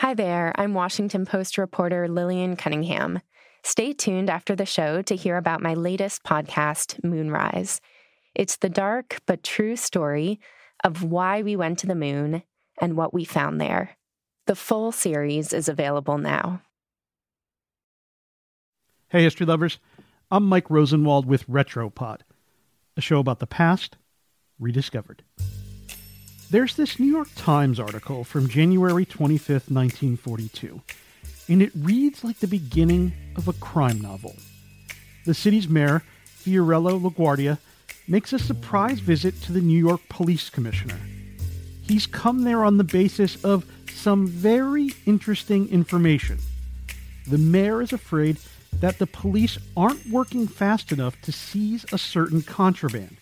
Hi there, I'm Washington Post reporter Lillian Cunningham. Stay tuned after the show to hear about my latest podcast, Moonrise. It's the dark but true story of why we went to the moon and what we found there. The full series is available now. Hey, history lovers. I'm Mike Rosenwald with Retropod, a show about the past rediscovered. There's this New York Times article from January 25th, 1942, and it reads like the beginning of a crime novel. The city's mayor, Fiorello LaGuardia, makes a surprise visit to the New York Police Commissioner. He's come there on the basis of some very interesting information. The mayor is afraid that the police aren't working fast enough to seize a certain contraband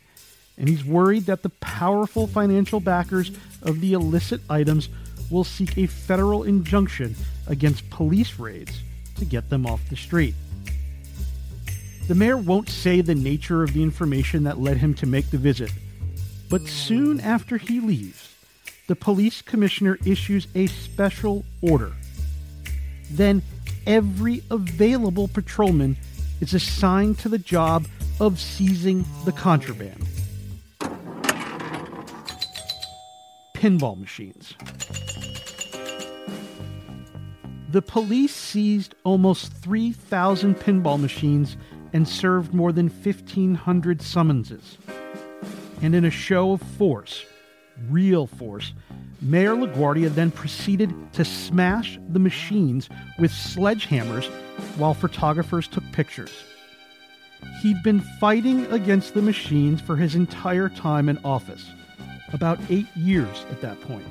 and he's worried that the powerful financial backers of the illicit items will seek a federal injunction against police raids to get them off the street. The mayor won't say the nature of the information that led him to make the visit, but soon after he leaves, the police commissioner issues a special order. Then every available patrolman is assigned to the job of seizing the contraband. Pinball machines. The police seized almost 3,000 pinball machines and served more than 1,500 summonses. And in a show of force, real force, Mayor LaGuardia then proceeded to smash the machines with sledgehammers while photographers took pictures. He'd been fighting against the machines for his entire time in office about eight years at that point.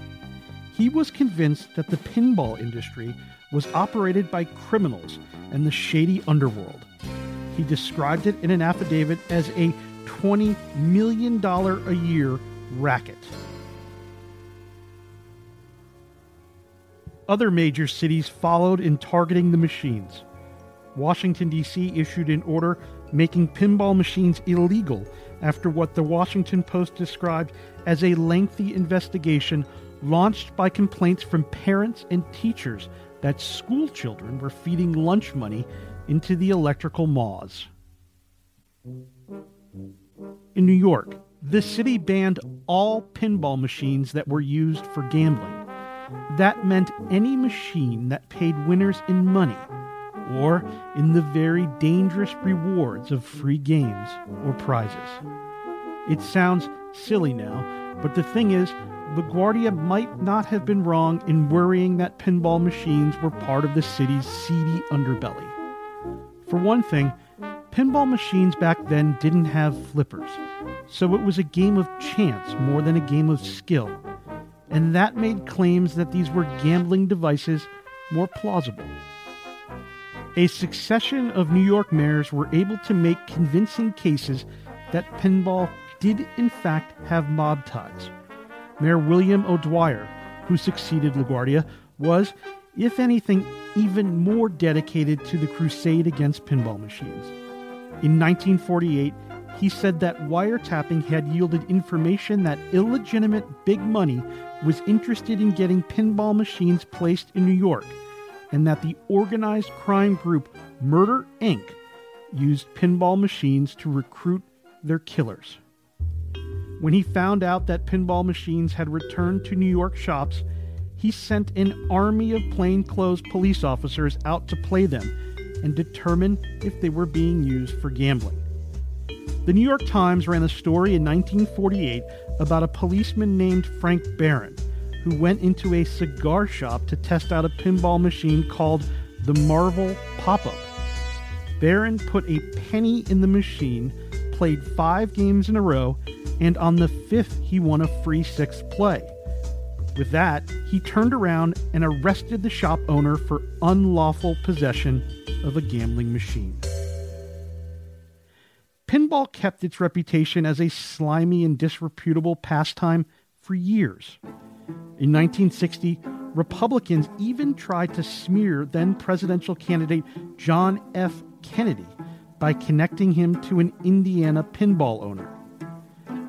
He was convinced that the pinball industry was operated by criminals and the shady underworld. He described it in an affidavit as a $20 million a year racket. Other major cities followed in targeting the machines. Washington, D.C. issued an order making pinball machines illegal after what the Washington Post described as a lengthy investigation launched by complaints from parents and teachers that school children were feeding lunch money into the electrical maws. In New York, the city banned all pinball machines that were used for gambling. That meant any machine that paid winners in money or in the very dangerous rewards of free games or prizes. It sounds silly now, but the thing is, LaGuardia might not have been wrong in worrying that pinball machines were part of the city's seedy underbelly. For one thing, pinball machines back then didn't have flippers, so it was a game of chance more than a game of skill, and that made claims that these were gambling devices more plausible. A succession of New York mayors were able to make convincing cases that pinball did in fact have mob ties. Mayor William O'Dwyer, who succeeded LaGuardia, was, if anything, even more dedicated to the crusade against pinball machines. In 1948, he said that wiretapping had yielded information that illegitimate big money was interested in getting pinball machines placed in New York, and that the organized crime group Murder Inc. used pinball machines to recruit their killers. When he found out that pinball machines had returned to New York shops, he sent an army of plainclothes police officers out to play them and determine if they were being used for gambling. The New York Times ran a story in 1948 about a policeman named Frank Barron who went into a cigar shop to test out a pinball machine called the Marvel Pop Up. Barron put a penny in the machine, played five games in a row, and on the fifth, he won a free sixth play. With that, he turned around and arrested the shop owner for unlawful possession of a gambling machine. Pinball kept its reputation as a slimy and disreputable pastime for years. In 1960, Republicans even tried to smear then presidential candidate John F. Kennedy by connecting him to an Indiana pinball owner.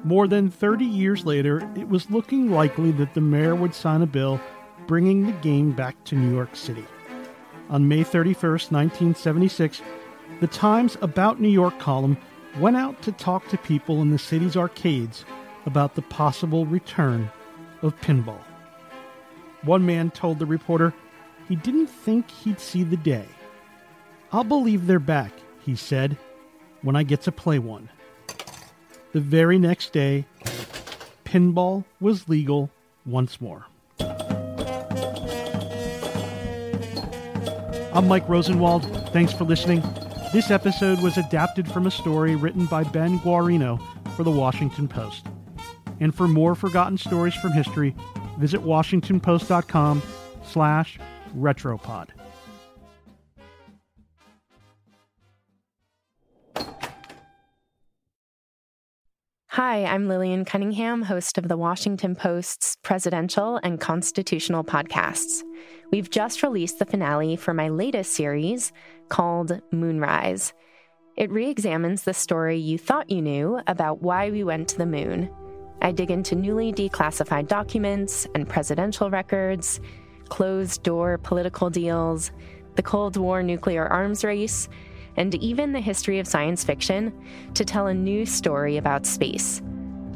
More than 30 years later, it was looking likely that the mayor would sign a bill bringing the game back to New York City. On May 31, 1976, the Times About New York column went out to talk to people in the city's arcades about the possible return of pinball. One man told the reporter he didn't think he'd see the day. I'll believe they're back, he said, when I get to play one. The very next day, pinball was legal once more. I'm Mike Rosenwald. Thanks for listening. This episode was adapted from a story written by Ben Guarino for the Washington Post. And for more forgotten stories from history, visit washingtonpost.com slash retropod. Hi, I'm Lillian Cunningham, host of the Washington Post's presidential and constitutional podcasts. We've just released the finale for my latest series called Moonrise. It re examines the story you thought you knew about why we went to the moon. I dig into newly declassified documents and presidential records, closed door political deals, the Cold War nuclear arms race and even the history of science fiction to tell a new story about space.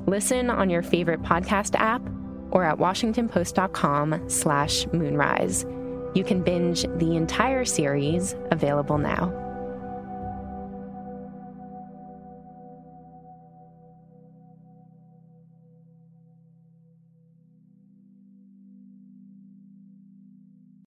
Listen on your favorite podcast app or at washingtonpost.com slash moonrise. You can binge the entire series available now.